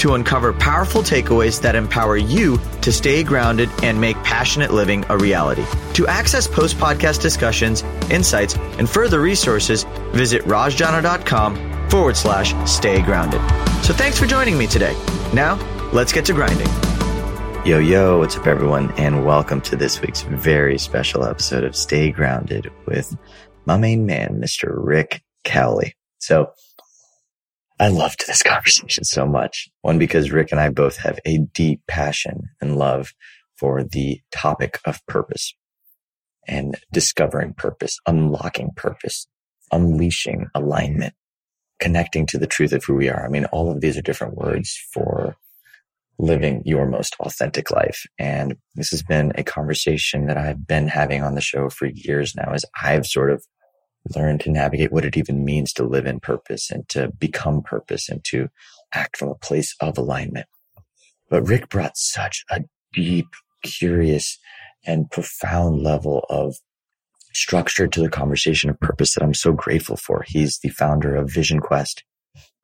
to uncover powerful takeaways that empower you to stay grounded and make passionate living a reality. To access post podcast discussions, insights, and further resources, visit rajjana.com forward slash stay grounded. So thanks for joining me today. Now, let's get to grinding. Yo, yo, what's up, everyone? And welcome to this week's very special episode of Stay Grounded with my main man, Mr. Rick Cowley. So I loved this conversation so much. One, because Rick and I both have a deep passion and love for the topic of purpose and discovering purpose, unlocking purpose, unleashing alignment connecting to the truth of who we are. I mean, all of these are different words for living your most authentic life. And this has been a conversation that I've been having on the show for years now as I've sort of learned to navigate what it even means to live in purpose and to become purpose and to act from a place of alignment. But Rick brought such a deep, curious and profound level of structure to the conversation of purpose that I'm so grateful for. He's the founder of Vision Quest,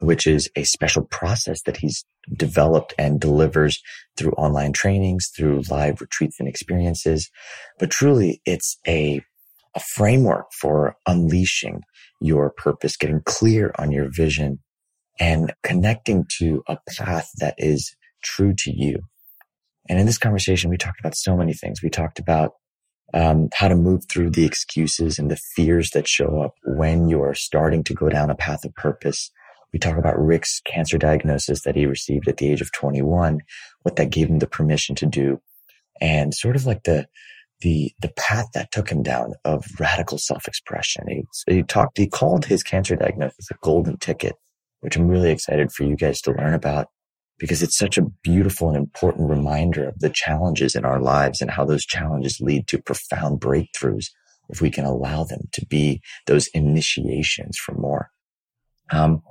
which is a special process that he's developed and delivers through online trainings, through live retreats and experiences. But truly, it's a, a framework for unleashing your purpose, getting clear on your vision and connecting to a path that is true to you. And in this conversation, we talked about so many things. We talked about um, how to move through the excuses and the fears that show up when you're starting to go down a path of purpose. We talk about Rick's cancer diagnosis that he received at the age of 21, what that gave him the permission to do, and sort of like the the the path that took him down of radical self-expression. He, he talked, he called his cancer diagnosis a golden ticket, which I'm really excited for you guys to learn about because it's such a beautiful and important reminder of the challenges in our lives and how those challenges lead to profound breakthroughs if we can allow them to be those initiations for more. Um,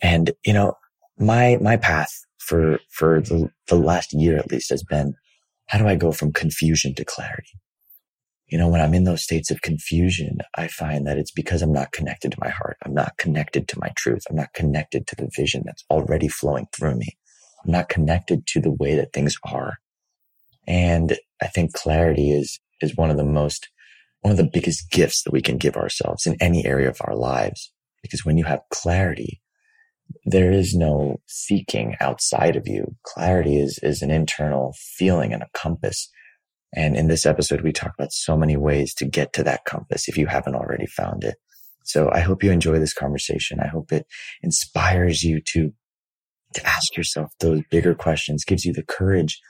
and you know, my, my path for, for the, the last year at least has been, how do I go from confusion to clarity? You know, when I'm in those states of confusion, I find that it's because I'm not connected to my heart. I'm not connected to my truth. I'm not connected to the vision that's already flowing through me. I'm not connected to the way that things are. And I think clarity is, is one of the most, one of the biggest gifts that we can give ourselves in any area of our lives. Because when you have clarity, there is no seeking outside of you. Clarity is, is an internal feeling and a compass. And in this episode, we talk about so many ways to get to that compass if you haven't already found it. So I hope you enjoy this conversation. I hope it inspires you to to ask yourself those bigger questions, gives you the courage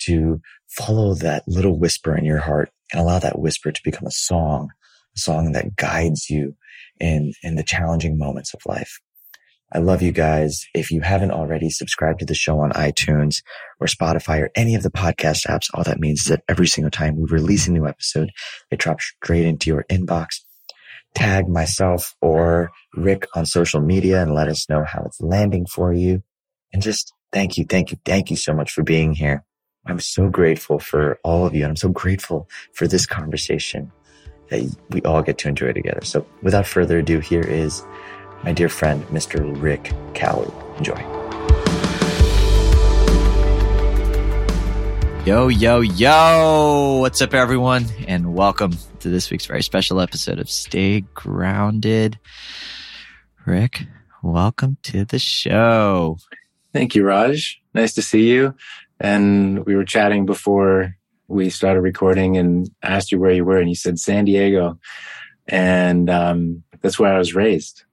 to follow that little whisper in your heart and allow that whisper to become a song, a song that guides you in, in the challenging moments of life. I love you guys. If you haven't already subscribed to the show on iTunes or Spotify or any of the podcast apps, all that means is that every single time we release a new episode, it drops straight into your inbox. Tag myself or Rick on social media and let us know how it's landing for you. And just thank you, thank you, thank you so much for being here. I'm so grateful for all of you. And I'm so grateful for this conversation that we all get to enjoy together. So without further ado, here is my dear friend, Mr. Rick Cowley. Enjoy. Yo, yo, yo. What's up, everyone? And welcome to this week's very special episode of Stay Grounded. Rick, welcome to the show. Thank you, Raj. Nice to see you. And we were chatting before we started recording and asked you where you were, and you said San Diego. And um, that's where I was raised.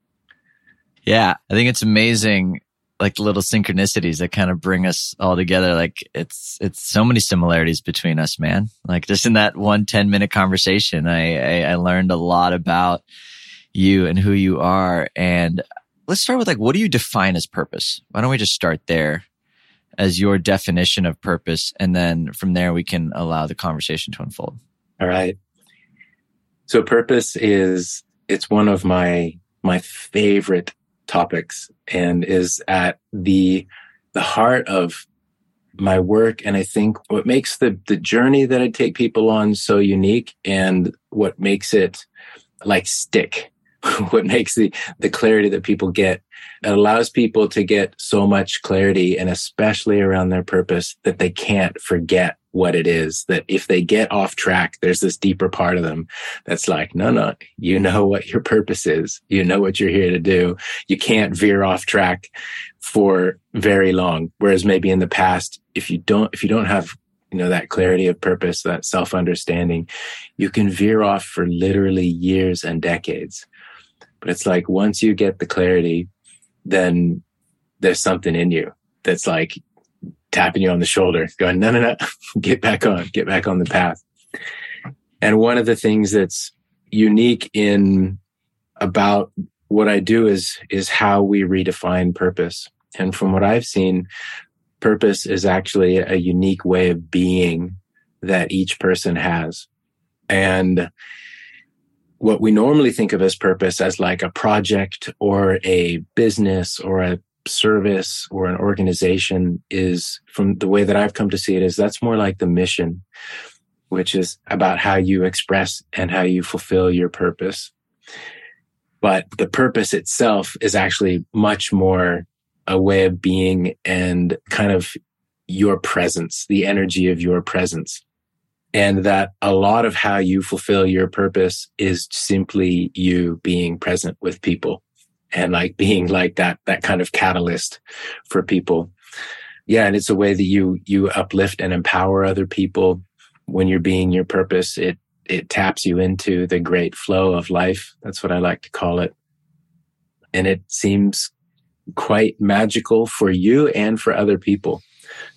Yeah, I think it's amazing, like the little synchronicities that kind of bring us all together. Like it's it's so many similarities between us, man. Like just in that one 10 minute conversation, I, I I learned a lot about you and who you are, and let's start with like, what do you define as purpose? Why don't we just start there as your definition of purpose? And then from there, we can allow the conversation to unfold. All right. So purpose is it's one of my my favorite topics and is at the the heart of my work. And I think what makes the the journey that I take people on so unique and what makes it like stick what makes the the clarity that people get it allows people to get so much clarity and especially around their purpose that they can't forget what it is that if they get off track, there's this deeper part of them that's like, no, no, you know what your purpose is. You know what you're here to do. You can't veer off track for very long. Whereas maybe in the past, if you don't, if you don't have, you know, that clarity of purpose, that self understanding, you can veer off for literally years and decades. But it's like once you get the clarity, then there's something in you that's like, tapping you on the shoulder, going, no, no, no, get back on, get back on the path. And one of the things that's unique in about what I do is, is how we redefine purpose. And from what I've seen, purpose is actually a unique way of being that each person has. And what we normally think of as purpose as like a project or a business or a service or an organization is from the way that I've come to see it is that's more like the mission, which is about how you express and how you fulfill your purpose. But the purpose itself is actually much more a way of being and kind of your presence, the energy of your presence. And that a lot of how you fulfill your purpose is simply you being present with people and like being like that that kind of catalyst for people. Yeah and it's a way that you you uplift and empower other people. When you're being your purpose it it taps you into the great flow of life. That's what i like to call it. And it seems quite magical for you and for other people.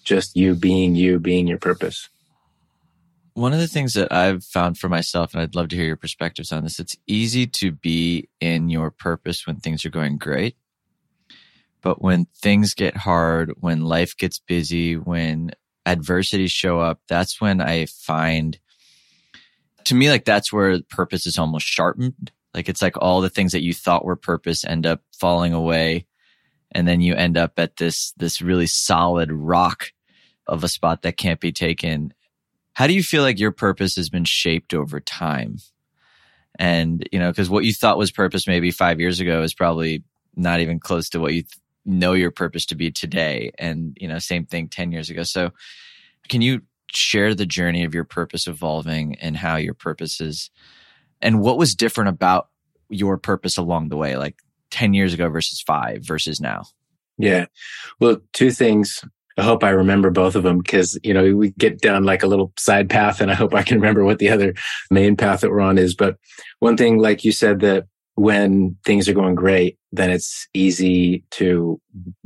Just you being you being your purpose one of the things that I've found for myself, and I'd love to hear your perspectives on this, it's easy to be in your purpose when things are going great. But when things get hard, when life gets busy, when adversities show up, that's when I find, to me, like that's where purpose is almost sharpened. Like it's like all the things that you thought were purpose end up falling away. And then you end up at this, this really solid rock of a spot that can't be taken. How do you feel like your purpose has been shaped over time? And, you know, because what you thought was purpose maybe five years ago is probably not even close to what you th- know your purpose to be today. And, you know, same thing 10 years ago. So can you share the journey of your purpose evolving and how your purpose is and what was different about your purpose along the way, like 10 years ago versus five versus now? Yeah. Well, two things. I hope I remember both of them because, you know, we get down like a little side path and I hope I can remember what the other main path that we're on is. But one thing, like you said, that when things are going great, then it's easy to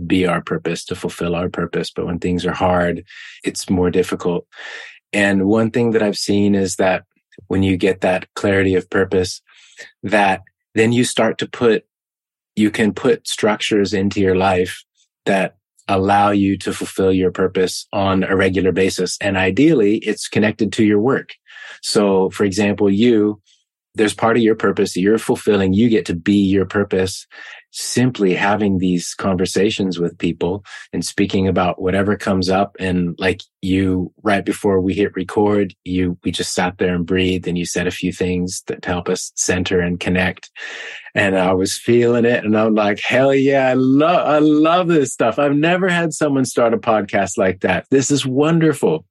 be our purpose, to fulfill our purpose. But when things are hard, it's more difficult. And one thing that I've seen is that when you get that clarity of purpose, that then you start to put, you can put structures into your life that allow you to fulfill your purpose on a regular basis. And ideally, it's connected to your work. So, for example, you, there's part of your purpose that you're fulfilling. You get to be your purpose simply having these conversations with people and speaking about whatever comes up. And like you, right before we hit record, you, we just sat there and breathed and you said a few things that help us center and connect. And I was feeling it. And I'm like, hell yeah, I love, I love this stuff. I've never had someone start a podcast like that. This is wonderful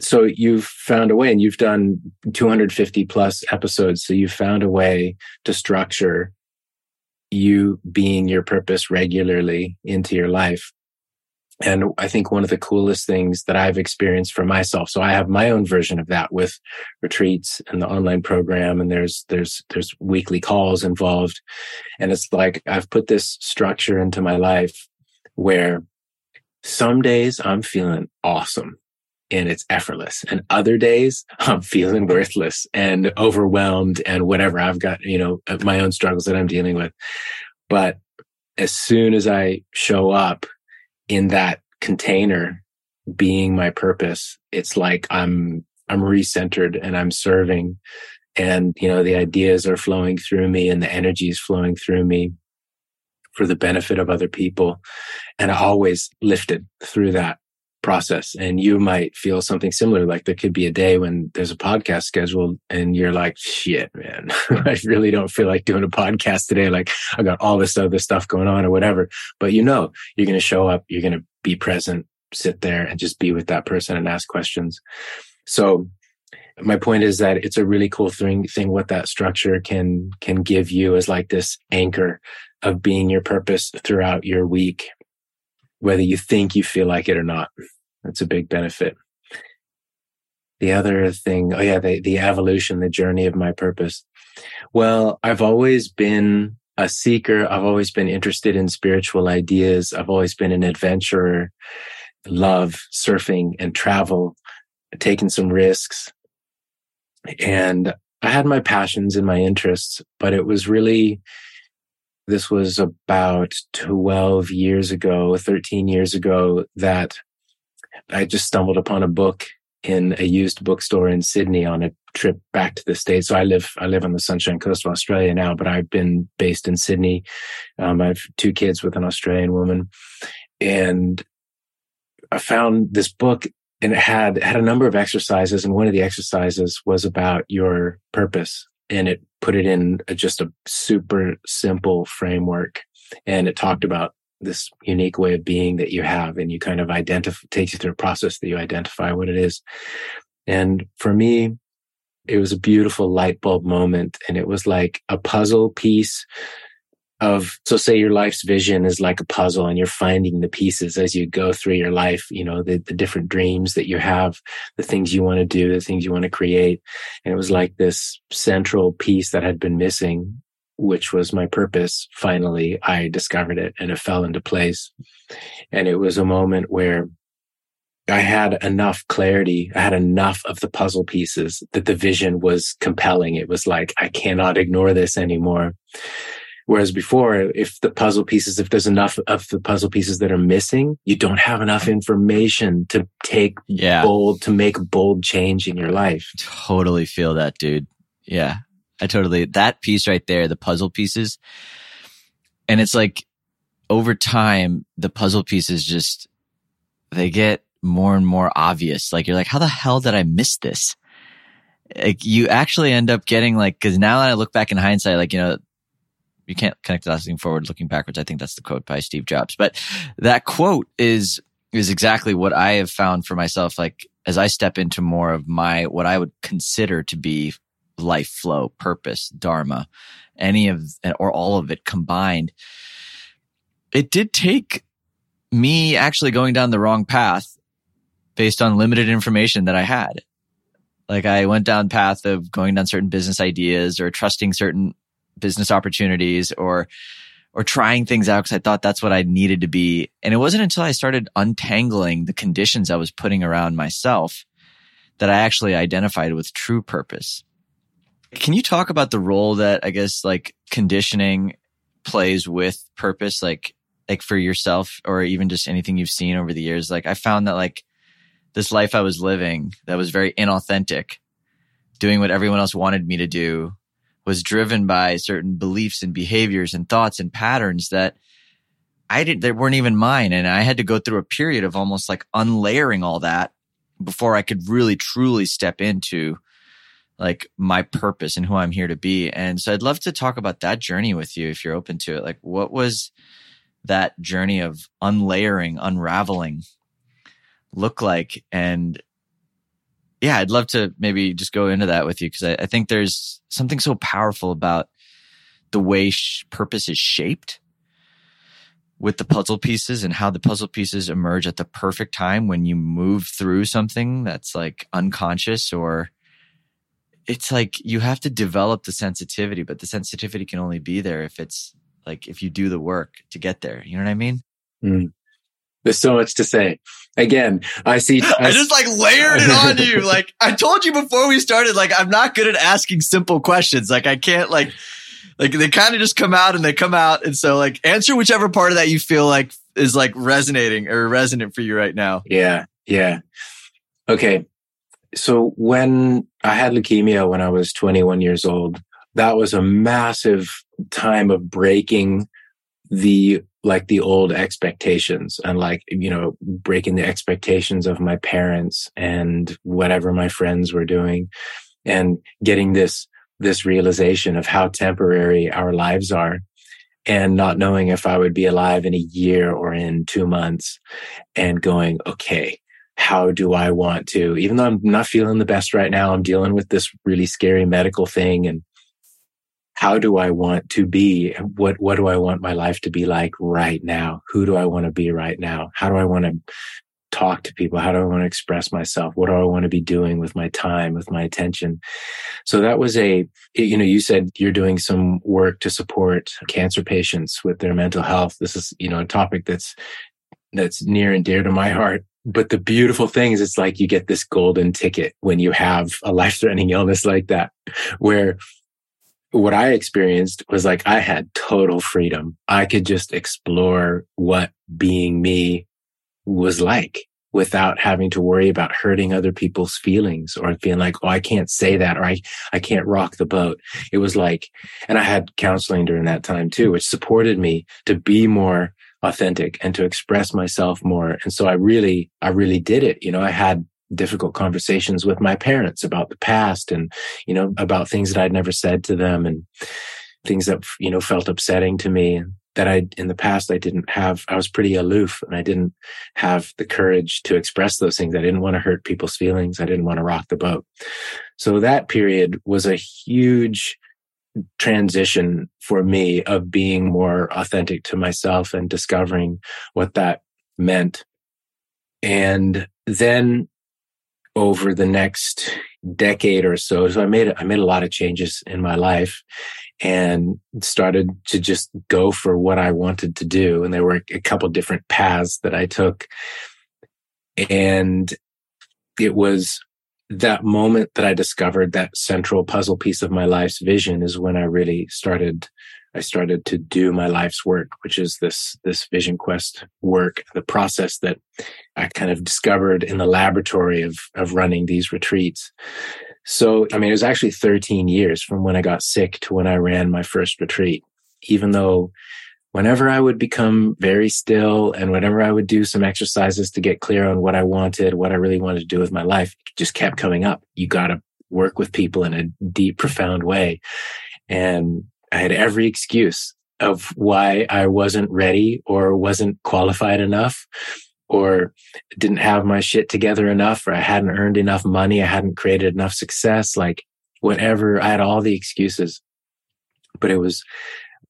so you've found a way and you've done 250 plus episodes so you've found a way to structure you being your purpose regularly into your life. And I think one of the coolest things that I've experienced for myself. So I have my own version of that with retreats and the online program. And there's, there's, there's weekly calls involved. And it's like I've put this structure into my life where some days I'm feeling awesome and it's effortless. And other days I'm feeling worthless and overwhelmed and whatever. I've got, you know, uh, my own struggles that I'm dealing with. But as soon as I show up in that container being my purpose, it's like I'm I'm recentered and I'm serving and, you know, the ideas are flowing through me and the energy is flowing through me for the benefit of other people. And always lifted through that process. And you might feel something similar. Like there could be a day when there's a podcast scheduled and you're like, shit, man, I really don't feel like doing a podcast today. Like I got all this other stuff going on or whatever. But you know, you're going to show up, you're going to be present, sit there and just be with that person and ask questions. So my point is that it's a really cool thing, thing what that structure can, can give you as like this anchor of being your purpose throughout your week whether you think you feel like it or not. That's a big benefit. The other thing, oh yeah, the, the evolution, the journey of my purpose. Well, I've always been a seeker. I've always been interested in spiritual ideas. I've always been an adventurer, love surfing and travel, taking some risks. And I had my passions and my interests, but it was really this was about 12 years ago, 13 years ago that I just stumbled upon a book in a used bookstore in Sydney on a trip back to the States. So I live, I live on the Sunshine Coast of Australia now, but I've been based in Sydney. Um, I have two kids with an Australian woman and I found this book and it had, had a number of exercises. And one of the exercises was about your purpose and it put it in a, just a super simple framework. And it talked about this unique way of being that you have and you kind of identify, takes you through a process that you identify what it is. And for me, it was a beautiful light bulb moment. And it was like a puzzle piece of so say your life's vision is like a puzzle and you're finding the pieces as you go through your life you know the, the different dreams that you have the things you want to do the things you want to create and it was like this central piece that had been missing which was my purpose finally i discovered it and it fell into place and it was a moment where I had enough clarity. I had enough of the puzzle pieces that the vision was compelling. It was like, I cannot ignore this anymore. Whereas before, if the puzzle pieces, if there's enough of the puzzle pieces that are missing, you don't have enough information to take yeah. bold, to make bold change in your life. Totally feel that, dude. Yeah. I totally, that piece right there, the puzzle pieces. And it's like over time, the puzzle pieces just, they get more and more obvious. Like you're like, how the hell did I miss this? Like you actually end up getting like, cause now that I look back in hindsight, like, you know, you can't connect looking forward, looking backwards. I think that's the quote by Steve Jobs. But that quote is is exactly what I have found for myself. Like as I step into more of my what I would consider to be life flow, purpose, dharma, any of or all of it combined. It did take me actually going down the wrong path based on limited information that I had. Like I went down path of going down certain business ideas or trusting certain business opportunities or or trying things out because I thought that's what I needed to be. And it wasn't until I started untangling the conditions I was putting around myself that I actually identified with true purpose. Can you talk about the role that I guess like conditioning plays with purpose, like like for yourself or even just anything you've seen over the years? Like I found that like this life I was living that was very inauthentic, doing what everyone else wanted me to do, was driven by certain beliefs and behaviors and thoughts and patterns that I didn't, that weren't even mine. And I had to go through a period of almost like unlayering all that before I could really truly step into like my purpose and who I'm here to be. And so I'd love to talk about that journey with you if you're open to it. Like what was that journey of unlayering, unraveling look like? And yeah, I'd love to maybe just go into that with you because I, I, think there's something so powerful about the way sh- purpose is shaped with the puzzle pieces and how the puzzle pieces emerge at the perfect time when you move through something that's like unconscious or it's like you have to develop the sensitivity, but the sensitivity can only be there if it's like if you do the work to get there. You know what I mean? Mm. There's so much to say. Again, I see. I, I just like layered it on you. Like I told you before we started, like I'm not good at asking simple questions. Like I can't like, like they kind of just come out and they come out. And so like answer whichever part of that you feel like is like resonating or resonant for you right now. Yeah. Yeah. Okay. So when I had leukemia when I was 21 years old, that was a massive time of breaking the like the old expectations and like you know breaking the expectations of my parents and whatever my friends were doing and getting this this realization of how temporary our lives are and not knowing if I would be alive in a year or in 2 months and going okay how do I want to even though I'm not feeling the best right now I'm dealing with this really scary medical thing and how do I want to be? What, what do I want my life to be like right now? Who do I want to be right now? How do I want to talk to people? How do I want to express myself? What do I want to be doing with my time, with my attention? So that was a, you know, you said you're doing some work to support cancer patients with their mental health. This is, you know, a topic that's, that's near and dear to my heart. But the beautiful thing is it's like you get this golden ticket when you have a life threatening illness like that, where what I experienced was like I had total freedom. I could just explore what being me was like without having to worry about hurting other people's feelings or feeling like, oh, I can't say that or I, I can't rock the boat. It was like, and I had counseling during that time too, which supported me to be more authentic and to express myself more. And so I really, I really did it. You know, I had difficult conversations with my parents about the past and, you know, about things that I'd never said to them and things that, you know, felt upsetting to me that I, in the past, I didn't have, I was pretty aloof and I didn't have the courage to express those things. I didn't want to hurt people's feelings. I didn't want to rock the boat. So that period was a huge transition for me of being more authentic to myself and discovering what that meant. And then over the next decade or so. So I made, I made a lot of changes in my life and started to just go for what I wanted to do. And there were a couple different paths that I took. And it was that moment that I discovered that central puzzle piece of my life's vision is when I really started I started to do my life's work, which is this, this vision quest work, the process that I kind of discovered in the laboratory of, of running these retreats. So, I mean, it was actually 13 years from when I got sick to when I ran my first retreat, even though whenever I would become very still and whenever I would do some exercises to get clear on what I wanted, what I really wanted to do with my life, it just kept coming up. You got to work with people in a deep, profound way. And I had every excuse of why I wasn't ready or wasn't qualified enough or didn't have my shit together enough or I hadn't earned enough money. I hadn't created enough success. Like whatever. I had all the excuses, but it was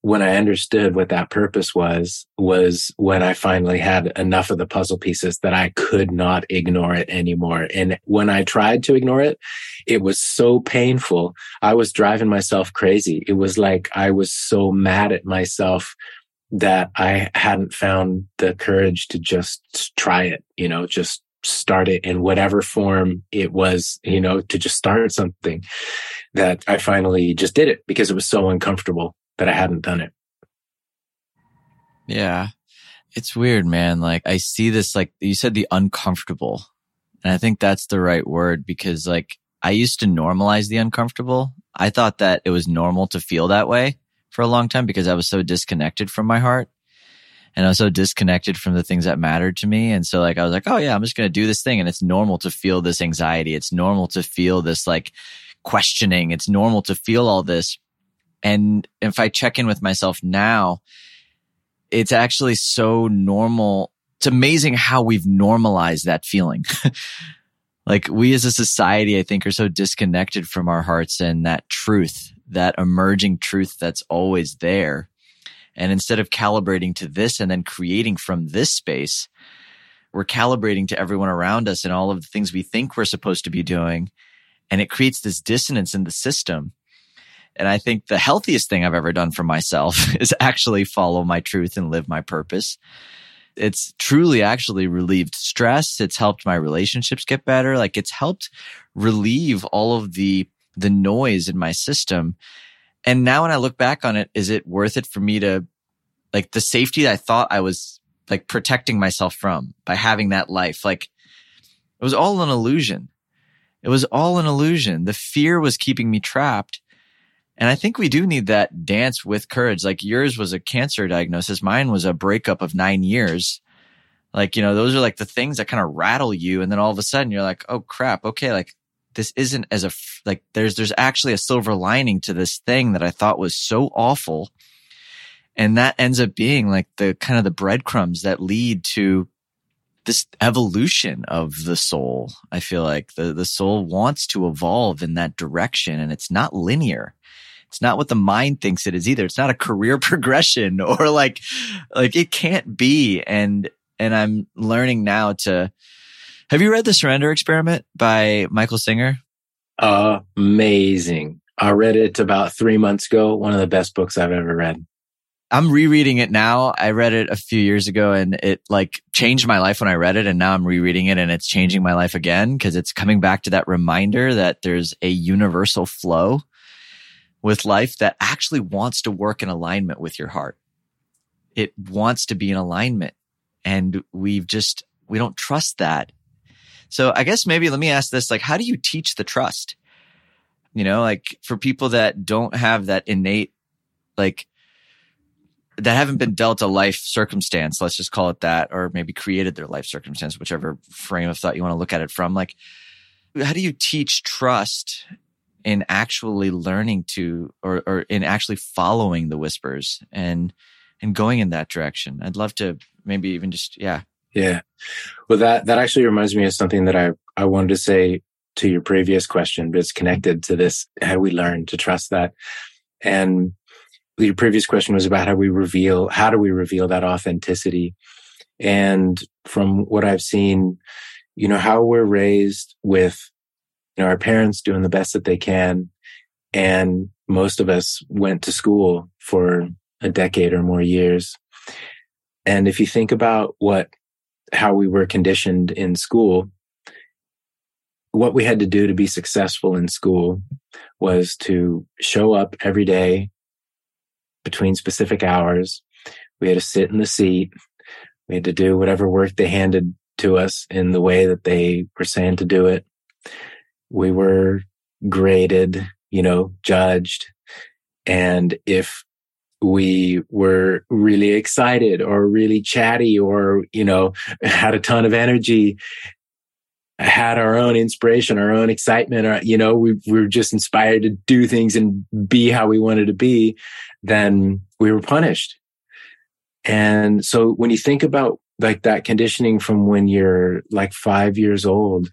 when I understood what that purpose was, was when I finally had enough of the puzzle pieces that I could not ignore it anymore. And when I tried to ignore it, it was so painful. I was driving myself crazy. It was like I was so mad at myself that I hadn't found the courage to just try it, you know, just start it in whatever form it was, you know, to just start something that I finally just did it because it was so uncomfortable that I hadn't done it. Yeah. It's weird, man. Like I see this, like you said, the uncomfortable. And I think that's the right word because like I used to normalize the uncomfortable. I thought that it was normal to feel that way for a long time because I was so disconnected from my heart and I was so disconnected from the things that mattered to me. And so like I was like, oh yeah, I'm just going to do this thing. And it's normal to feel this anxiety. It's normal to feel this like questioning. It's normal to feel all this. And if I check in with myself now, it's actually so normal. It's amazing how we've normalized that feeling. like we as a society, I think are so disconnected from our hearts and that truth, that emerging truth that's always there. And instead of calibrating to this and then creating from this space, we're calibrating to everyone around us and all of the things we think we're supposed to be doing. And it creates this dissonance in the system and I think the healthiest thing I've ever done for myself is actually follow my truth and live my purpose. It's truly actually relieved stress. It's helped my relationships get better. Like it's helped relieve all of the, the noise in my system. And now when I look back on it, is it worth it for me to like the safety that I thought I was like protecting myself from by having that life? Like it was all an illusion. It was all an illusion. The fear was keeping me trapped. And I think we do need that dance with courage. Like yours was a cancer diagnosis. Mine was a breakup of nine years. Like, you know, those are like the things that kind of rattle you. And then all of a sudden you're like, oh crap. Okay. Like this isn't as a, like there's, there's actually a silver lining to this thing that I thought was so awful. And that ends up being like the kind of the breadcrumbs that lead to this evolution of the soul. I feel like the, the soul wants to evolve in that direction and it's not linear. It's not what the mind thinks it is either. It's not a career progression or like, like it can't be. And, and I'm learning now to, have you read the surrender experiment by Michael Singer? Amazing. I read it about three months ago. One of the best books I've ever read. I'm rereading it now. I read it a few years ago and it like changed my life when I read it. And now I'm rereading it and it's changing my life again because it's coming back to that reminder that there's a universal flow with life that actually wants to work in alignment with your heart. It wants to be in alignment. And we've just, we don't trust that. So I guess maybe let me ask this, like, how do you teach the trust? You know, like for people that don't have that innate, like, that haven't been dealt a life circumstance, let's just call it that, or maybe created their life circumstance, whichever frame of thought you want to look at it from. Like, how do you teach trust in actually learning to or, or in actually following the whispers and and going in that direction. I'd love to maybe even just yeah. Yeah. Well that that actually reminds me of something that i i wanted to say to your previous question but it's connected to this how we learn to trust that. And your previous question was about how we reveal how do we reveal that authenticity? And from what i've seen you know how we're raised with you know, our parents doing the best that they can. And most of us went to school for a decade or more years. And if you think about what, how we were conditioned in school, what we had to do to be successful in school was to show up every day between specific hours. We had to sit in the seat. We had to do whatever work they handed to us in the way that they were saying to do it we were graded, you know, judged. And if we were really excited or really chatty or, you know, had a ton of energy, had our own inspiration, our own excitement, or, you know, we, we were just inspired to do things and be how we wanted to be, then we were punished. And so when you think about like that conditioning from when you're like five years old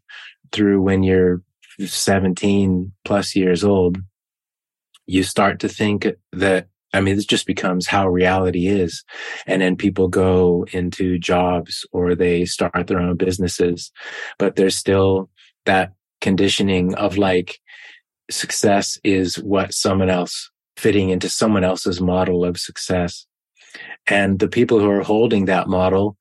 through when you're 17 plus years old, you start to think that, I mean, this just becomes how reality is. And then people go into jobs or they start their own businesses, but there's still that conditioning of like success is what someone else fitting into someone else's model of success. And the people who are holding that model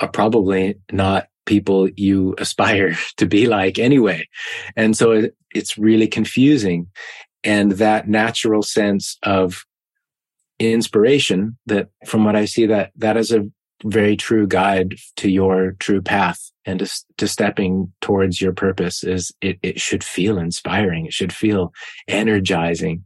are probably not people you aspire to be like anyway. And so it, it's really confusing. And that natural sense of inspiration that from what I see that that is a very true guide to your true path and to, to stepping towards your purpose is it, it should feel inspiring. It should feel energizing.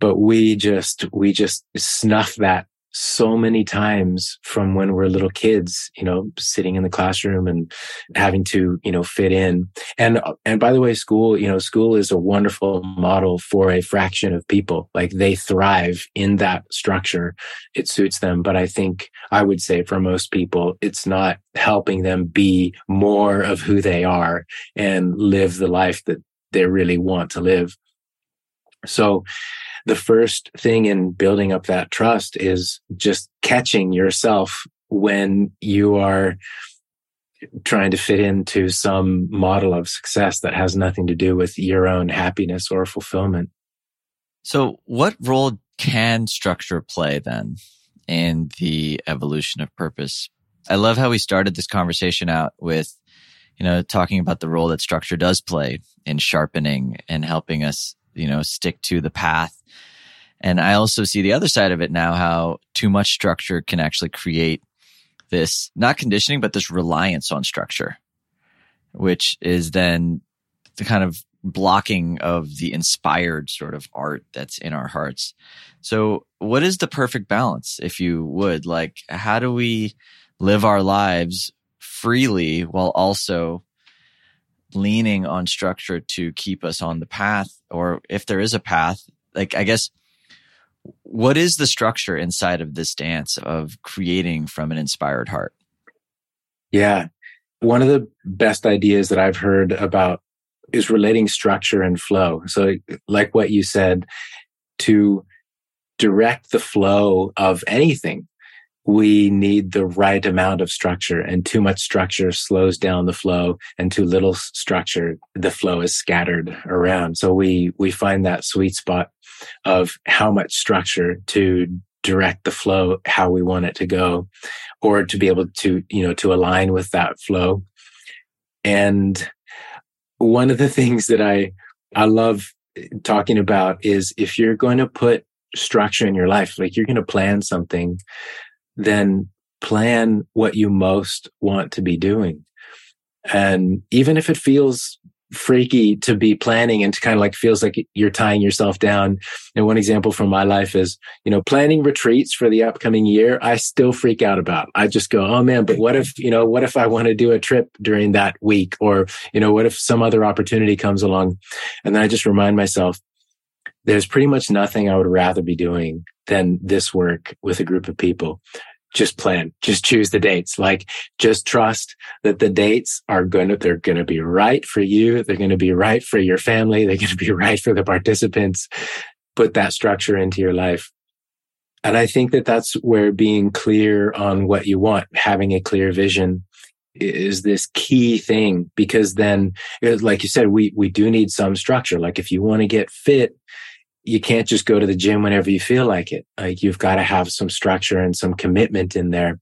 But we just, we just snuff that so many times from when we're little kids, you know, sitting in the classroom and having to, you know, fit in. And, and by the way, school, you know, school is a wonderful model for a fraction of people. Like they thrive in that structure. It suits them. But I think I would say for most people, it's not helping them be more of who they are and live the life that they really want to live. So, the first thing in building up that trust is just catching yourself when you are trying to fit into some model of success that has nothing to do with your own happiness or fulfillment. So what role can structure play then in the evolution of purpose? I love how we started this conversation out with, you know, talking about the role that structure does play in sharpening and helping us, you know, stick to the path and I also see the other side of it now, how too much structure can actually create this, not conditioning, but this reliance on structure, which is then the kind of blocking of the inspired sort of art that's in our hearts. So, what is the perfect balance, if you would? Like, how do we live our lives freely while also leaning on structure to keep us on the path? Or if there is a path, like, I guess, what is the structure inside of this dance of creating from an inspired heart? Yeah. One of the best ideas that I've heard about is relating structure and flow. So, like what you said, to direct the flow of anything, we need the right amount of structure and too much structure slows down the flow and too little structure, the flow is scattered around. So we, we find that sweet spot of how much structure to direct the flow, how we want it to go, or to be able to, you know, to align with that flow. And one of the things that I, I love eh, talking about is if you're going to put structure in your life, like you're going to plan something, then plan what you most want to be doing. And even if it feels freaky to be planning and to kind of like feels like you're tying yourself down. And one example from my life is, you know, planning retreats for the upcoming year. I still freak out about. I just go, oh man, but what if, you know, what if I want to do a trip during that week or, you know, what if some other opportunity comes along? And then I just remind myself, there's pretty much nothing I would rather be doing than this work with a group of people just plan, just choose the dates. Like just trust that the dates are going to, they're going to be right for you. They're going to be right for your family. They're going to be right for the participants. Put that structure into your life. And I think that that's where being clear on what you want, having a clear vision is this key thing because then, like you said, we, we do need some structure. Like if you want to get fit, you can't just go to the gym whenever you feel like it. Like you've got to have some structure and some commitment in there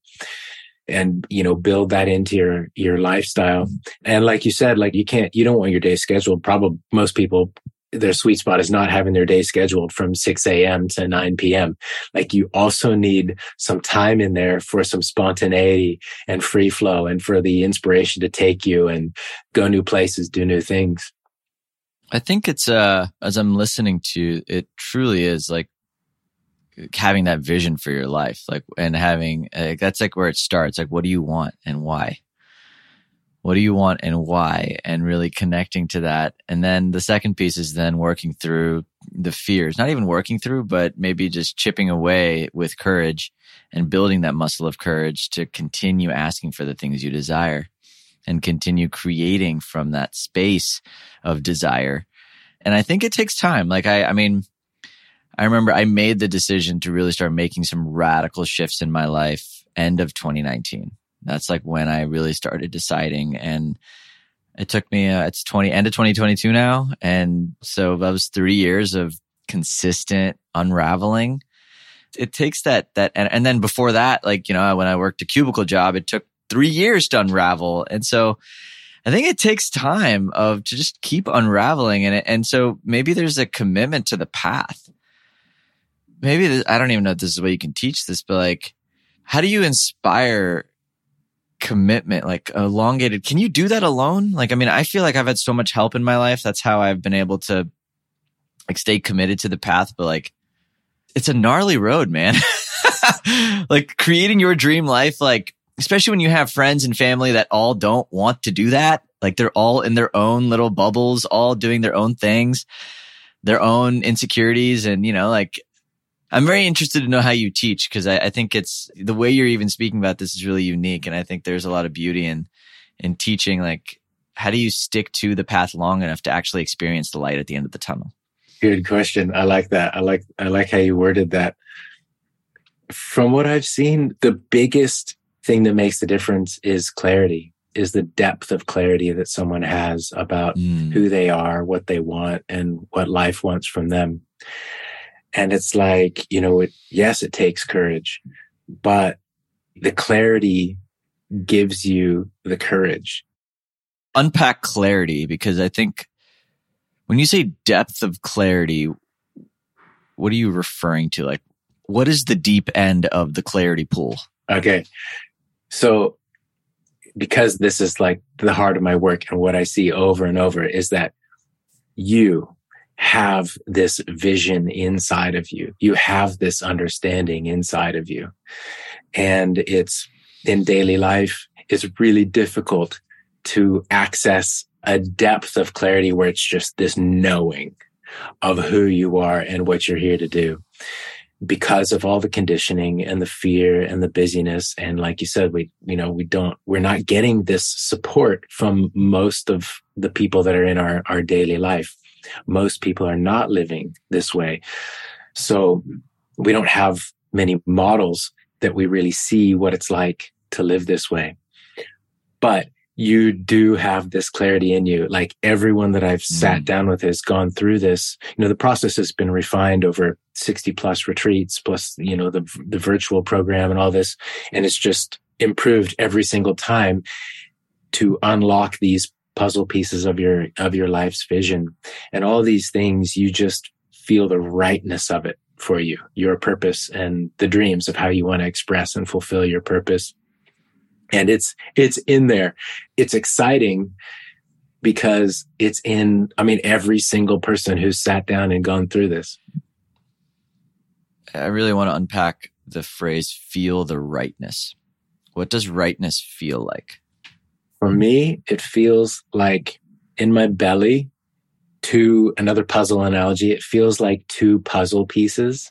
and, you know, build that into your, your lifestyle. And like you said, like you can't, you don't want your day scheduled. Probably most people, their sweet spot is not having their day scheduled from 6 a.m. to 9 p.m. Like you also need some time in there for some spontaneity and free flow and for the inspiration to take you and go new places, do new things. I think it's uh as I'm listening to it truly is like having that vision for your life, like and having like, that's like where it starts. Like, what do you want and why? What do you want and why? And really connecting to that. And then the second piece is then working through the fears, not even working through, but maybe just chipping away with courage and building that muscle of courage to continue asking for the things you desire and continue creating from that space of desire. And I think it takes time. Like I, I mean, I remember I made the decision to really start making some radical shifts in my life end of 2019. That's like when I really started deciding and it took me, uh, it's 20, end of 2022 now. And so that was three years of consistent unraveling. It takes that, that, and, and then before that, like, you know, when I worked a cubicle job, it took three years to unravel. And so I think it takes time of to just keep unraveling and and so maybe there's a commitment to the path. Maybe this, I don't even know if this is way you can teach this, but like, how do you inspire commitment, like elongated? Can you do that alone? Like, I mean, I feel like I've had so much help in my life. That's how I've been able to like stay committed to the path, but like, it's a gnarly road, man. like creating your dream life, like especially when you have friends and family that all don't want to do that. Like they're all in their own little bubbles, all doing their own things, their own insecurities. And, you know, like I'm very interested to know how you teach because I, I, think it's the way you're even speaking about this is really unique. And I think there's a lot of beauty in, in teaching. Like, how do you stick to the path long enough to actually experience the light at the end of the tunnel? Good question. I like that. I like, I like how you worded that. From what I've seen, the biggest thing that makes the difference is clarity is the depth of clarity that someone has about mm. who they are, what they want, and what life wants from them. And it's like, you know, it, yes, it takes courage, but the clarity gives you the courage. Unpack clarity because I think when you say depth of clarity, what are you referring to? Like, what is the deep end of the clarity pool? Okay. So because this is like the heart of my work and what I see over and over is that you have this vision inside of you. You have this understanding inside of you. And it's in daily life, it's really difficult to access a depth of clarity where it's just this knowing of who you are and what you're here to do because of all the conditioning and the fear and the busyness. And like you said we you know we don't we're not getting this support from most of the people that are in our our daily life. Most people are not living this way. So we don't have many models that we really see what it's like to live this way. But you do have this clarity in you. Like everyone that I've mm. sat down with has gone through this. You know, the process has been refined over 60 plus retreats, plus, you know, the, the virtual program and all this. And it's just improved every single time to unlock these puzzle pieces of your, of your life's vision. And all these things, you just feel the rightness of it for you, your purpose and the dreams of how you want to express and fulfill your purpose and it's it's in there. It's exciting because it's in i mean every single person who's sat down and gone through this. I really want to unpack the phrase feel the rightness. What does rightness feel like? For me it feels like in my belly to another puzzle analogy it feels like two puzzle pieces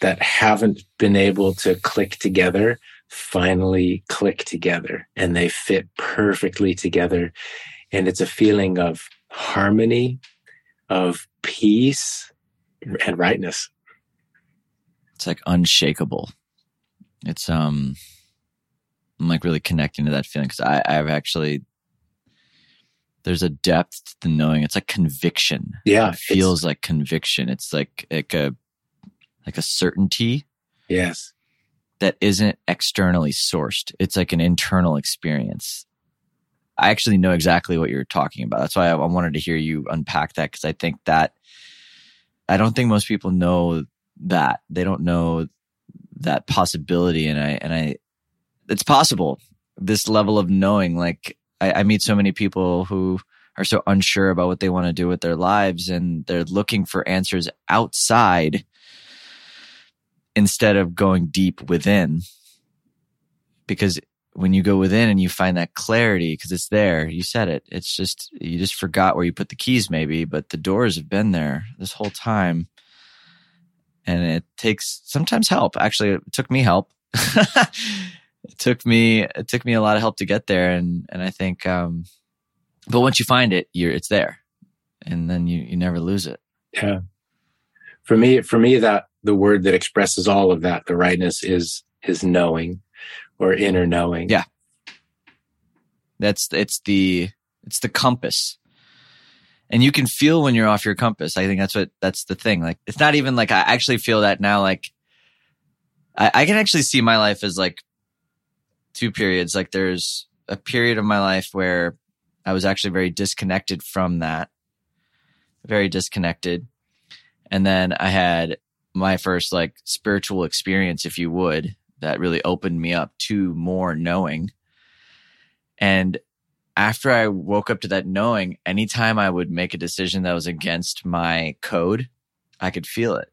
that haven't been able to click together finally click together and they fit perfectly together. And it's a feeling of harmony, of peace and rightness. It's like unshakable. It's, um, I'm like really connecting to that feeling because I, I've actually, there's a depth to the knowing. It's like conviction. Yeah. It feels like conviction. It's like, like a, like a certainty. Yes that isn't externally sourced. It's like an internal experience. I actually know exactly what you're talking about. That's why I, wanted to hear you unpack that because I think that I don't think most people know that they don't know that possibility, and I and I it's possible. This level of knowing, like I, I meet so many people who are so unsure about what they want to do with their lives, and they're looking for answers outside instead of going deep within. Because when you go within and you find that clarity, because it's there, you said it. It's just, you just forgot where you put the keys, maybe, but the doors have been there this whole time. And it takes sometimes help. Actually, it took me help. it took me, it took me a lot of help to get there. And, and I think, um, but once you find it, you're, it's there and then you, you never lose it. Yeah. For me, for me, that the word that expresses all of that, the rightness is, is knowing or inner knowing. Yeah. That's, it's the, it's the compass. And you can feel when you're off your compass. I think that's what, that's the thing. Like, it's not even like I actually feel that now. Like, I, I can actually see my life as like two periods. Like, there's a period of my life where I was actually very disconnected from that, very disconnected. And then I had my first like spiritual experience, if you would, that really opened me up to more knowing. And after I woke up to that knowing, anytime I would make a decision that was against my code, I could feel it.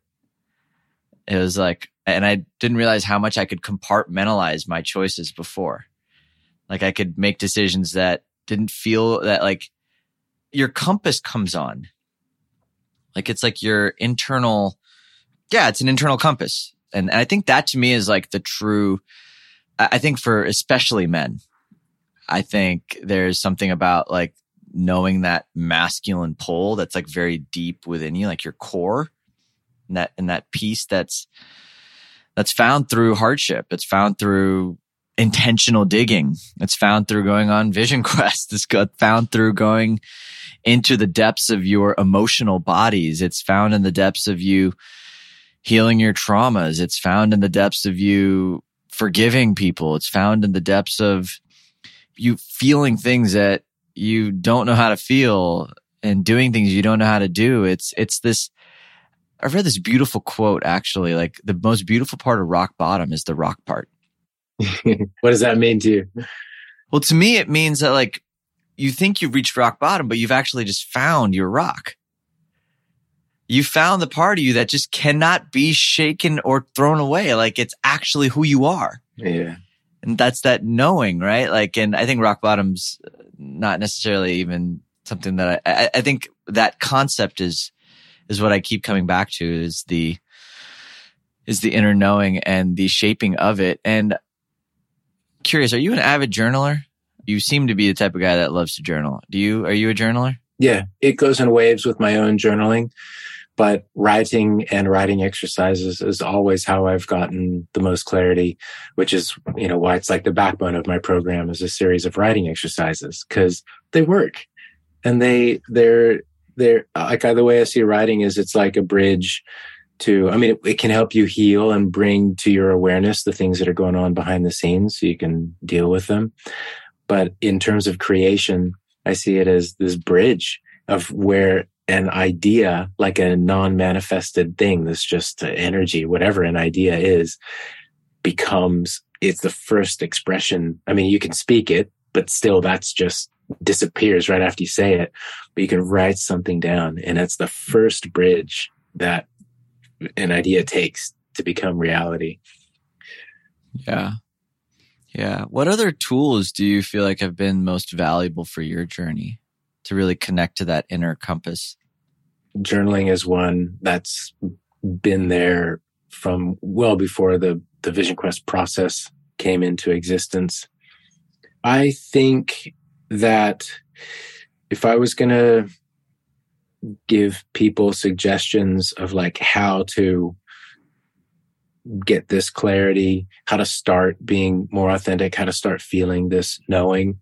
It was like, and I didn't realize how much I could compartmentalize my choices before. Like I could make decisions that didn't feel that like your compass comes on. Like it's like your internal yeah, it's an internal compass. And, and I think that to me is like the true, I think for especially men, I think there's something about like knowing that masculine pull that's like very deep within you, like your core and that, and that piece that's, that's found through hardship. It's found through intentional digging. It's found through going on vision quests. It's found through going into the depths of your emotional bodies. It's found in the depths of you healing your traumas. It's found in the depths of you forgiving people. It's found in the depths of you feeling things that you don't know how to feel and doing things you don't know how to do. It's, it's this, I've read this beautiful quote actually, like the most beautiful part of rock bottom is the rock part. what does that mean to you? Well, to me, it means that like you think you've reached rock bottom, but you've actually just found your rock. You found the part of you that just cannot be shaken or thrown away. Like it's actually who you are. Yeah. And that's that knowing, right? Like, and I think rock bottom's uh, not necessarily even something that I, I, I think that concept is, is what I keep coming back to is the, is the inner knowing and the shaping of it. And curious, are you an avid journaler? You seem to be the type of guy that loves to journal. Do you, are you a journaler? Yeah. It goes in waves with my own journaling but writing and writing exercises is always how I've gotten the most clarity, which is, you know, why it's like the backbone of my program is a series of writing exercises because they work and they, they're, they're like the way I see writing is it's like a bridge to, I mean, it, it can help you heal and bring to your awareness the things that are going on behind the scenes so you can deal with them. But in terms of creation, I see it as this bridge of where an idea, like a non-manifested thing that's just energy, whatever an idea is, becomes it's the first expression. I mean, you can speak it, but still that's just disappears right after you say it. But you can write something down and it's the first bridge that an idea takes to become reality. Yeah. Yeah. What other tools do you feel like have been most valuable for your journey to really connect to that inner compass? Journaling is one that's been there from well before the, the Vision Quest process came into existence. I think that if I was going to give people suggestions of like how to get this clarity, how to start being more authentic, how to start feeling this knowing,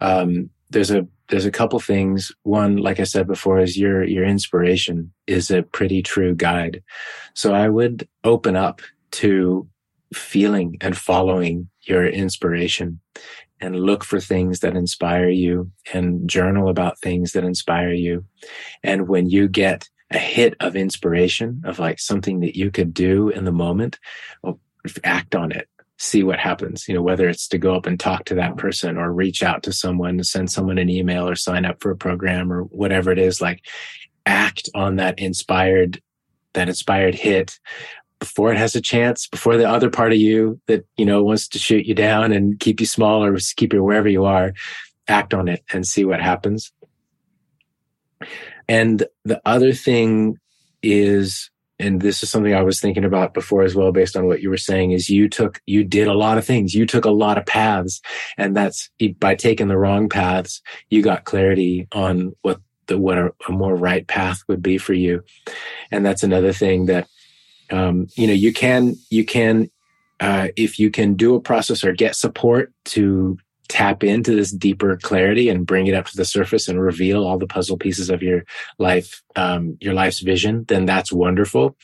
um, there's a there's a couple things. One, like I said before, is your your inspiration is a pretty true guide. So I would open up to feeling and following your inspiration and look for things that inspire you and journal about things that inspire you. And when you get a hit of inspiration of like something that you could do in the moment, well, act on it see what happens, you know, whether it's to go up and talk to that person or reach out to someone, send someone an email or sign up for a program or whatever it is, like act on that inspired, that inspired hit before it has a chance, before the other part of you that, you know, wants to shoot you down and keep you small or keep you wherever you are, act on it and see what happens. And the other thing is and this is something I was thinking about before as well, based on what you were saying, is you took, you did a lot of things. You took a lot of paths. And that's by taking the wrong paths, you got clarity on what the, what a, a more right path would be for you. And that's another thing that, um, you know, you can, you can, uh, if you can do a process or get support to tap into this deeper clarity and bring it up to the surface and reveal all the puzzle pieces of your life, um, your life's vision, then that's wonderful.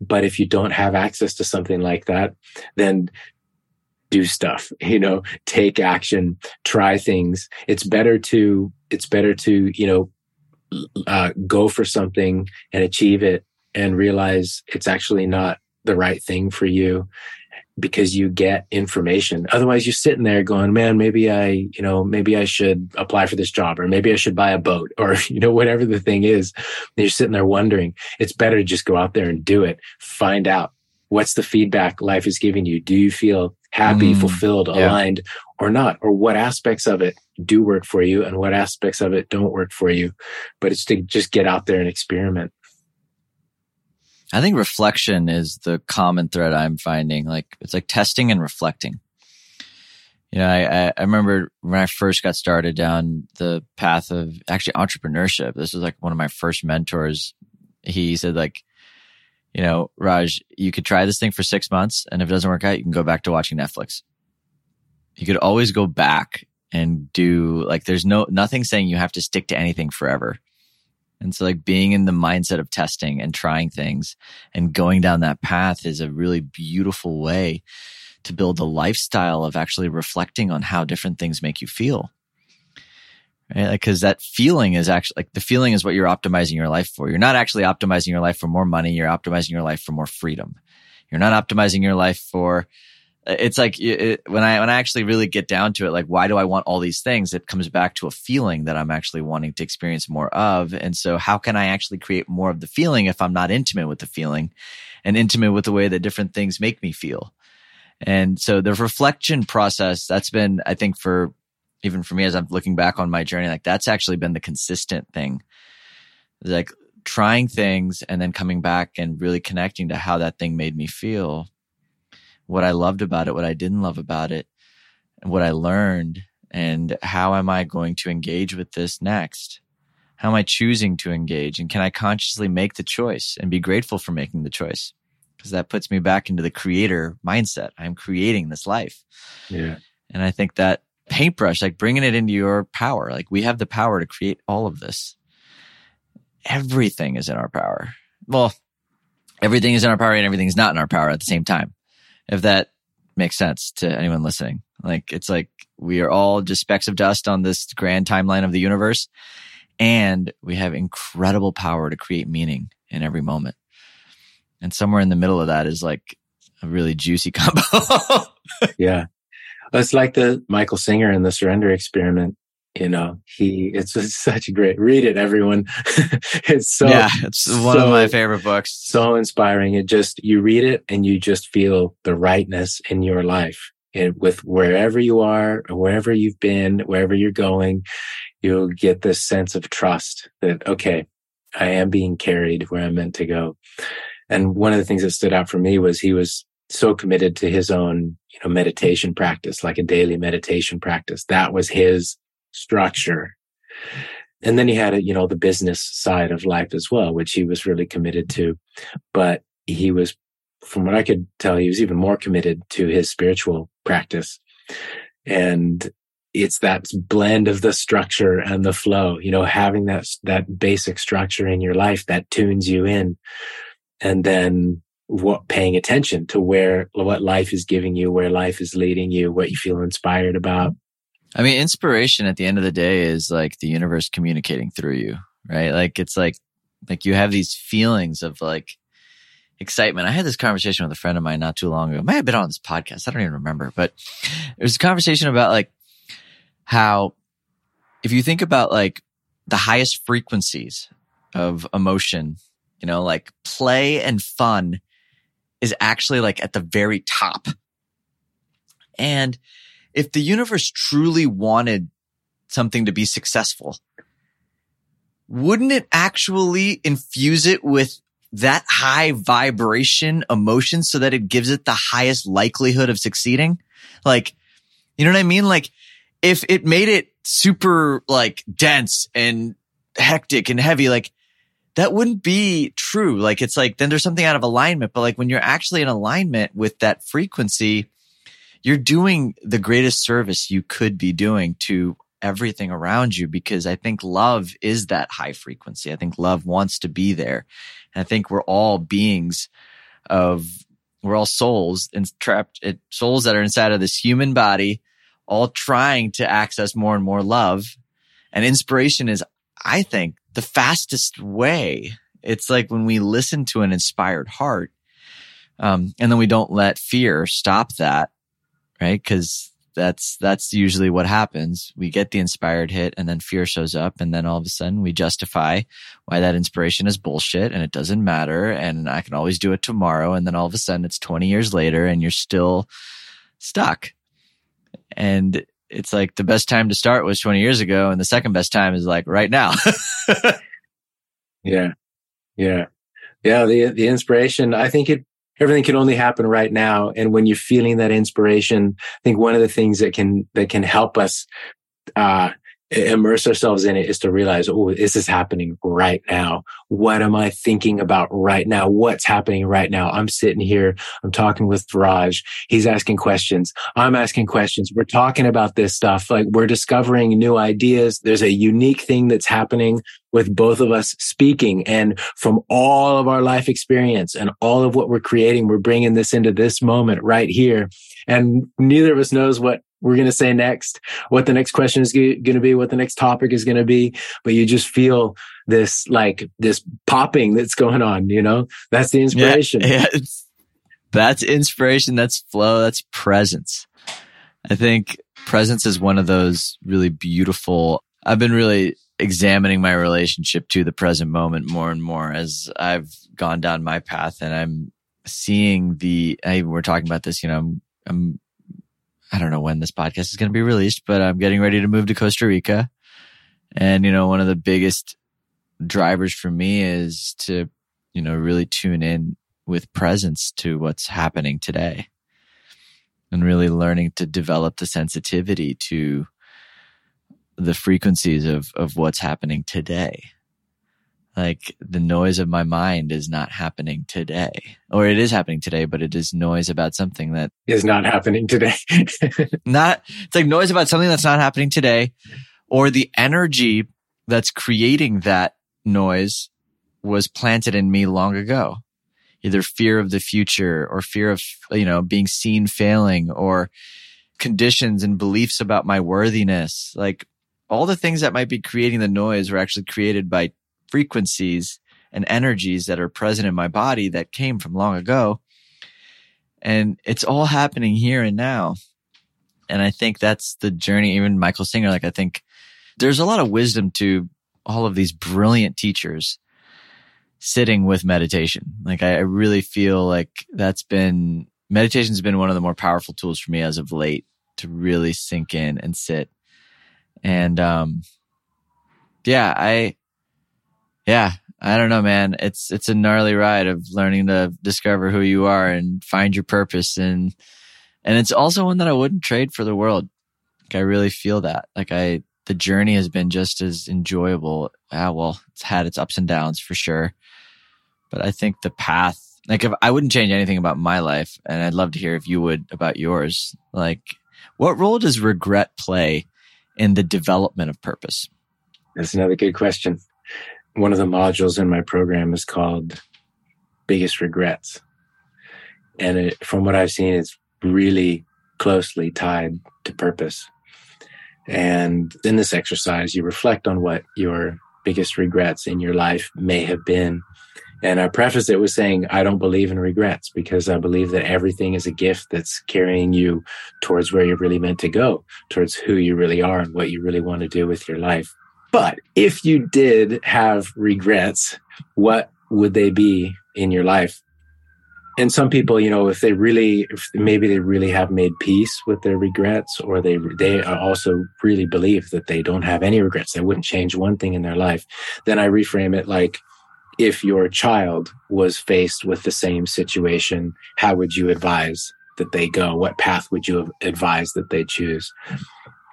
But if you don't have access to something like that, then do stuff, you know, take action, try things. It's better to, it's better to, you know, uh, go for something and achieve it and realize it's actually not the right thing for you because you get information. Otherwise, you're sitting there going, man, maybe I, you know, maybe I should apply for this job or maybe I should buy a boat or, you know, whatever the thing is. And you're sitting there wondering. It's better to just go out there and do it. Find out what's the feedback life is giving you. Do you feel happy, mm, fulfilled, yeah. aligned or not? Or what aspects of it do work for you and what aspects of it don't work for you? But it's to just get out there and experiment. I think reflection is the common thread I'm finding. Like it's like testing and reflecting. You know, I, I remember when I first got started down the path of actually entrepreneurship. This was like one of my first mentors. He said like, you know, Raj, you could try this thing for six months and if it doesn't work out, you can go back to watching Netflix. You could always go back and do like, there's no, nothing saying you have to stick to anything forever. And so like being in the mindset of testing and trying things and going down that path is a really beautiful way to build a lifestyle of actually reflecting on how different things make you feel. Right? Like, cause that feeling is actually like the feeling is what you're optimizing your life for. You're not actually optimizing your life for more money. You're optimizing your life for more freedom. You're not optimizing your life for it's like it, when I when I actually really get down to it, like why do I want all these things? It comes back to a feeling that I'm actually wanting to experience more of. And so, how can I actually create more of the feeling if I'm not intimate with the feeling, and intimate with the way that different things make me feel? And so, the reflection process that's been, I think, for even for me as I'm looking back on my journey, like that's actually been the consistent thing. Like trying things and then coming back and really connecting to how that thing made me feel what I loved about it, what I didn't love about it, and what I learned, and how am I going to engage with this next? How am I choosing to engage? And can I consciously make the choice and be grateful for making the choice? Because that puts me back into the creator mindset. I'm creating this life. Yeah. And I think that paintbrush, like bringing it into your power, like we have the power to create all of this. Everything is in our power. Well, everything is in our power and everything is not in our power at the same time if that makes sense to anyone listening. Like it's like we are all just specks of dust on this grand timeline of the universe. And we have incredible power to create meaning in every moment. And somewhere in the middle of that is like a really juicy combo. yeah. It's like the Michael Singer and the surrender experiment you know he it's such a great read it everyone. It's so yeah it's one so, of my favorite books. so inspiring. It just you read it and you just feel the rightness in your life. And with wherever you are or wherever you've been wherever you're going you'll get this sense of trust that okay i am being carried where i'm meant to go. And one of the things that stood out for me was he was so committed to his own you know meditation practice like a daily meditation practice. That was his structure. And then he had, a, you know, the business side of life as well, which he was really committed to. But he was, from what I could tell, he was even more committed to his spiritual practice. And it's that blend of the structure and the flow, you know, having that, that basic structure in your life that tunes you in. And then what paying attention to where what life is giving you, where life is leading you, what you feel inspired about. I mean, inspiration at the end of the day is like the universe communicating through you, right? Like it's like, like you have these feelings of like excitement. I had this conversation with a friend of mine not too long ago. Have been on this podcast. I don't even remember, but it was a conversation about like how if you think about like the highest frequencies of emotion, you know, like play and fun is actually like at the very top. And if the universe truly wanted something to be successful, wouldn't it actually infuse it with that high vibration emotion so that it gives it the highest likelihood of succeeding? Like, you know what I mean? Like, if it made it super like dense and hectic and heavy, like that wouldn't be true. Like, it's like, then there's something out of alignment. But like when you're actually in alignment with that frequency, you're doing the greatest service you could be doing to everything around you because I think love is that high frequency. I think love wants to be there. And I think we're all beings of, we're all souls and trapped, souls that are inside of this human body, all trying to access more and more love. And inspiration is, I think, the fastest way. It's like when we listen to an inspired heart, um, and then we don't let fear stop that right? Because that's that's usually what happens. We get the inspired hit and then fear shows up and then all of a sudden we justify why that inspiration is bullshit and it doesn't matter and I can always do it tomorrow and then all of a sudden it's 20 years later and you're still stuck. And it's like the best time to start was 20 years ago and the second best time is like right now. yeah. Yeah. Yeah, the the inspiration, I think it everything can only happen right now. And when you're feeling that inspiration, I think one of the things that can, that can help us, uh, immerse ourselves in it is to realize, oh, this is happening right now. What am I thinking about right now? What's happening right now? I'm sitting here. I'm talking with Raj. He's asking questions. I'm asking questions. We're talking about this stuff. Like we're discovering new ideas. There's a unique thing that's happening with both of us speaking and from all of our life experience and all of what we're creating, we're bringing this into this moment right here. And neither of us knows what we're going to say next, what the next question is going to be, what the next topic is going to be. But you just feel this like this popping that's going on, you know, that's the inspiration. Yeah, yeah That's inspiration. That's flow. That's presence. I think presence is one of those really beautiful. I've been really examining my relationship to the present moment more and more as I've gone down my path and I'm seeing the, I, we're talking about this, you know, I'm, I'm, I don't know when this podcast is going to be released, but I'm getting ready to move to Costa Rica. And, you know, one of the biggest drivers for me is to, you know, really tune in with presence to what's happening today and really learning to develop the sensitivity to the frequencies of, of what's happening today. Like the noise of my mind is not happening today, or it is happening today, but it is noise about something that is not happening today. not, it's like noise about something that's not happening today, or the energy that's creating that noise was planted in me long ago. Either fear of the future or fear of, you know, being seen failing or conditions and beliefs about my worthiness. Like all the things that might be creating the noise were actually created by frequencies and energies that are present in my body that came from long ago. And it's all happening here and now. And I think that's the journey. Even Michael Singer, like I think there's a lot of wisdom to all of these brilliant teachers sitting with meditation. Like I, really feel like that's been meditation's been one of the more powerful tools for me as of late to really sink in and sit. And um yeah, I yeah, I don't know, man. It's it's a gnarly ride of learning to discover who you are and find your purpose and and it's also one that I wouldn't trade for the world. Like I really feel that. Like I the journey has been just as enjoyable. Ah, well, it's had its ups and downs for sure. But I think the path, like if I wouldn't change anything about my life, and I'd love to hear if you would about yours. Like, what role does regret play in the development of purpose? That's another good question. One of the modules in my program is called Biggest Regrets. And it, from what I've seen, it's really closely tied to purpose. And in this exercise, you reflect on what your biggest regrets in your life may have been and I preface it with saying, I don't believe in regrets because I believe that everything is a gift that's carrying you towards where you're really meant to go, towards who you really are and what you really want to do with your life. But if you did have regrets, what would they be in your life? And some people, you know, if they really, if maybe they really have made peace with their regrets, or they they also really believe that they don't have any regrets, they wouldn't change one thing in their life. Then I reframe it like, if your child was faced with the same situation, how would you advise that they go? What path would you advise that they choose?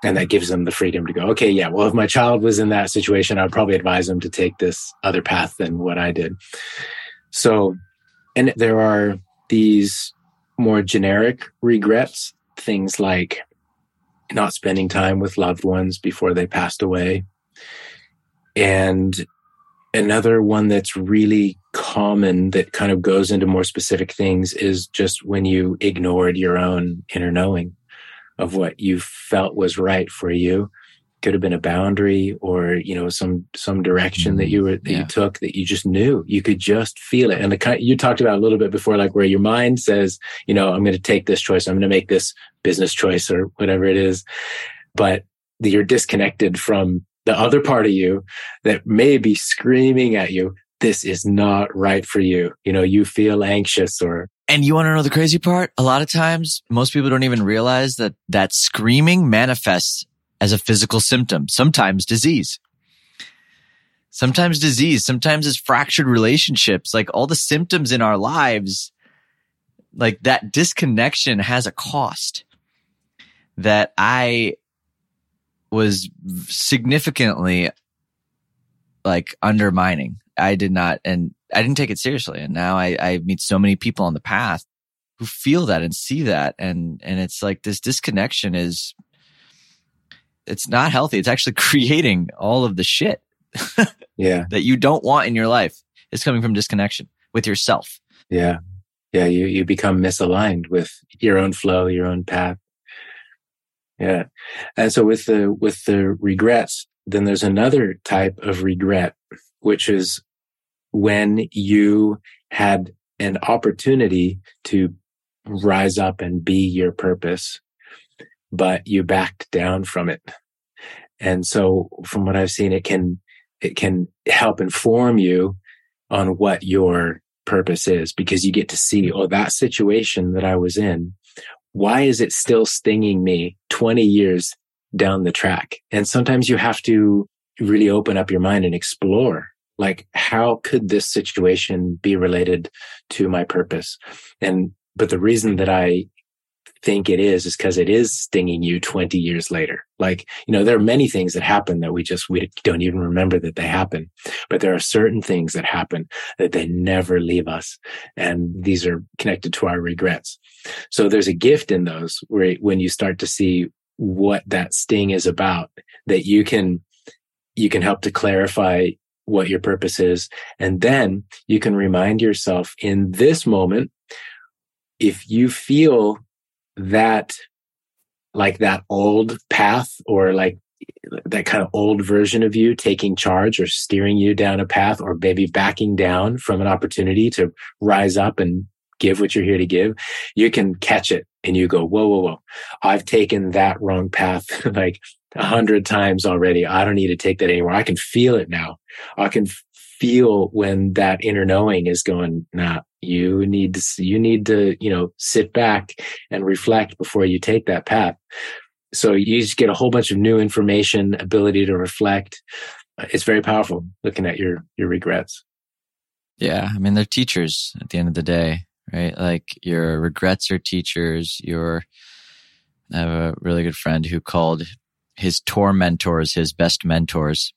And that gives them the freedom to go, okay, yeah, well, if my child was in that situation, I'd probably advise them to take this other path than what I did. So, and there are these more generic regrets, things like not spending time with loved ones before they passed away. And another one that's really common that kind of goes into more specific things is just when you ignored your own inner knowing of what you felt was right for you could have been a boundary or you know some some direction that mm-hmm. you were that yeah. you took that you just knew you could just feel it and the kind you talked about a little bit before like where your mind says you know i'm going to take this choice i'm going to make this business choice or whatever it is but you're disconnected from the other part of you that may be screaming at you, this is not right for you. You know, you feel anxious or. And you want to know the crazy part? A lot of times, most people don't even realize that that screaming manifests as a physical symptom, sometimes disease. Sometimes disease, sometimes it's fractured relationships, like all the symptoms in our lives, like that disconnection has a cost that I was significantly like undermining. I did not, and I didn't take it seriously. And now I, I meet so many people on the path who feel that and see that. And, and it's like this disconnection is, it's not healthy. It's actually creating all of the shit. yeah. That you don't want in your life is coming from disconnection with yourself. Yeah. Yeah. You, you become misaligned with your own flow, your own path. Yeah. And so with the, with the regrets, then there's another type of regret, which is when you had an opportunity to rise up and be your purpose, but you backed down from it. And so from what I've seen, it can, it can help inform you on what your purpose is because you get to see, oh, that situation that I was in, why is it still stinging me 20 years down the track? And sometimes you have to really open up your mind and explore like how could this situation be related to my purpose? And but the reason that i think it is is because it is stinging you 20 years later. Like you know there are many things that happen that we just we don't even remember that they happen but there are certain things that happen that they never leave us and these are connected to our regrets. So there's a gift in those where when you start to see what that sting is about that you can you can help to clarify what your purpose is. And then you can remind yourself in this moment, if you feel that like that old path or like that kind of old version of you taking charge or steering you down a path or maybe backing down from an opportunity to rise up and give what you're here to give, you can catch it and you go, whoa, whoa, whoa. I've taken that wrong path like a hundred times already. I don't need to take that anymore. I can feel it now. I can feel when that inner knowing is going, nah, you need to, you need to, you know, sit back and reflect before you take that path. So you just get a whole bunch of new information, ability to reflect. It's very powerful looking at your, your regrets. Yeah. I mean, they're teachers at the end of the day, right? Like your regrets are teachers. Your, I have a really good friend who called his tormentors his best mentors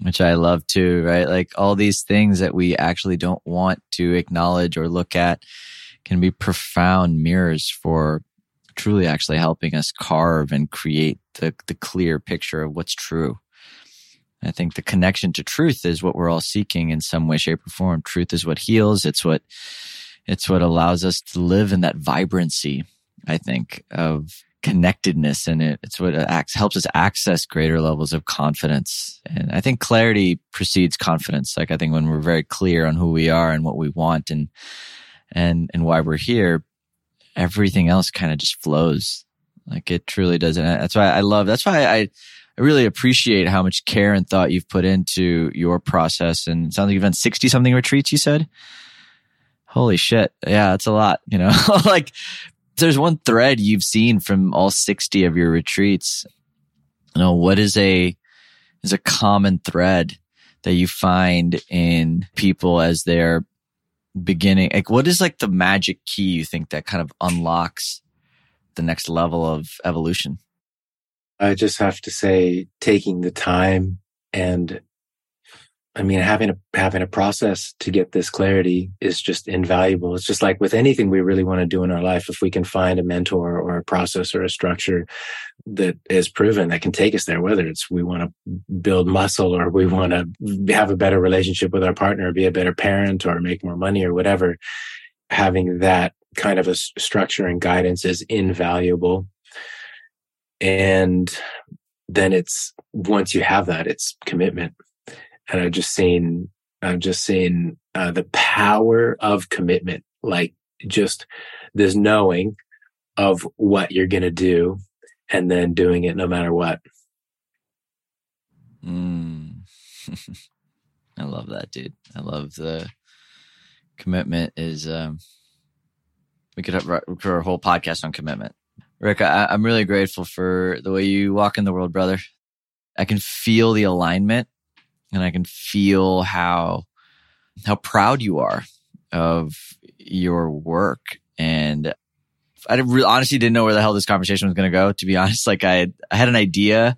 which I love too, right? Like all these things that we actually don't want to acknowledge or look at can be profound mirrors for truly actually helping us carve and create the, the clear picture of what's true. I think the connection to truth is what we're all seeking in some way, shape or form. Truth is what heals. It's what, it's what allows us to live in that vibrancy, I think, of connectedness and it, it's what uh, acts, helps us access greater levels of confidence. And I think clarity precedes confidence. Like I think when we're very clear on who we are and what we want and, and, and why we're here, everything else kind of just flows. Like it truly does. And that's why I love, that's why I, I really appreciate how much care and thought you've put into your process. And it sounds like you've done 60 something retreats, you said? Holy shit. Yeah, that's a lot, you know, like there's one thread you've seen from all 60 of your retreats. You know, what is a, is a common thread that you find in people as they're beginning? Like, what is like the magic key you think that kind of unlocks the next level of evolution? I just have to say, taking the time and I mean, having a having a process to get this clarity is just invaluable. It's just like with anything we really want to do in our life, if we can find a mentor or a process or a structure that is proven that can take us there, whether it's we want to build muscle or we want to have a better relationship with our partner, be a better parent or make more money or whatever, having that kind of a structure and guidance is invaluable. And then it's once you have that, it's commitment and I've just seen, I've just seen uh, the power of commitment, like just this knowing of what you're going to do and then doing it no matter what. Mm. I love that, dude. I love the commitment is, um, we could have for a whole podcast on commitment. Rick, I, I'm really grateful for the way you walk in the world, brother. I can feel the alignment and I can feel how how proud you are of your work. And I really, honestly didn't know where the hell this conversation was going to go. To be honest, like I had, I had an idea,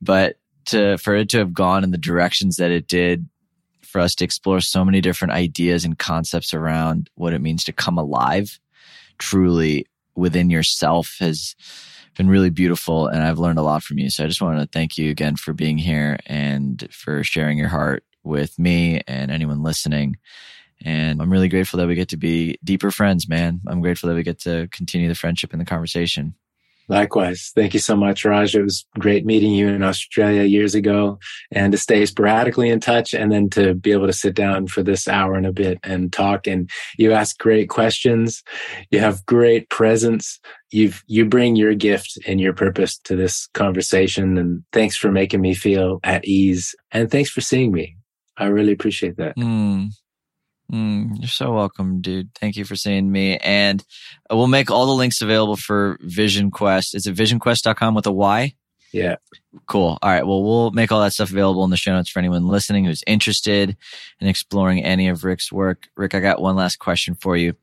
but to for it to have gone in the directions that it did, for us to explore so many different ideas and concepts around what it means to come alive, truly within yourself has been really beautiful and I've learned a lot from you. So I just want to thank you again for being here and for sharing your heart with me and anyone listening. And I'm really grateful that we get to be deeper friends, man. I'm grateful that we get to continue the friendship and the conversation. Likewise. Thank you so much, Raj. It was great meeting you in Australia years ago and to stay sporadically in touch and then to be able to sit down for this hour and a bit and talk. And you ask great questions. You have great presence. You've, you bring your gift and your purpose to this conversation. And thanks for making me feel at ease. And thanks for seeing me. I really appreciate that. Mm. Mm, you're so welcome, dude. Thank you for seeing me. And we'll make all the links available for Vision Quest. Is it visionquest.com with a Y? Yeah. Cool. All right. Well, we'll make all that stuff available in the show notes for anyone listening who's interested in exploring any of Rick's work. Rick, I got one last question for you.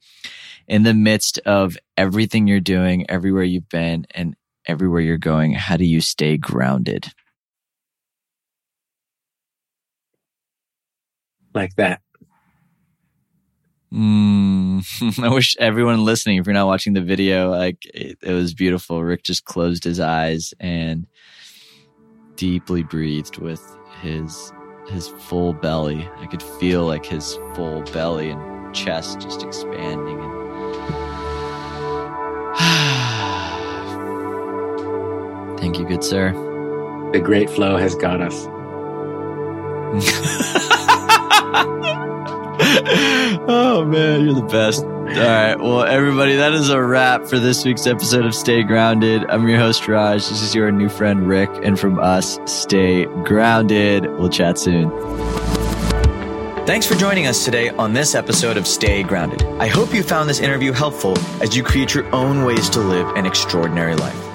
In the midst of everything you're doing, everywhere you've been, and everywhere you're going, how do you stay grounded? Like that. Mm, I wish everyone listening, if you're not watching the video, like it, it, was beautiful. Rick just closed his eyes and deeply breathed with his his full belly. I could feel like his full belly and chest just expanding and Thank you, good sir. The great flow has got us. oh man, you're the best. All right. Well, everybody, that is a wrap for this week's episode of Stay Grounded. I'm your host, Raj. This is your new friend, Rick. And from us, stay grounded. We'll chat soon. Thanks for joining us today on this episode of Stay Grounded. I hope you found this interview helpful as you create your own ways to live an extraordinary life.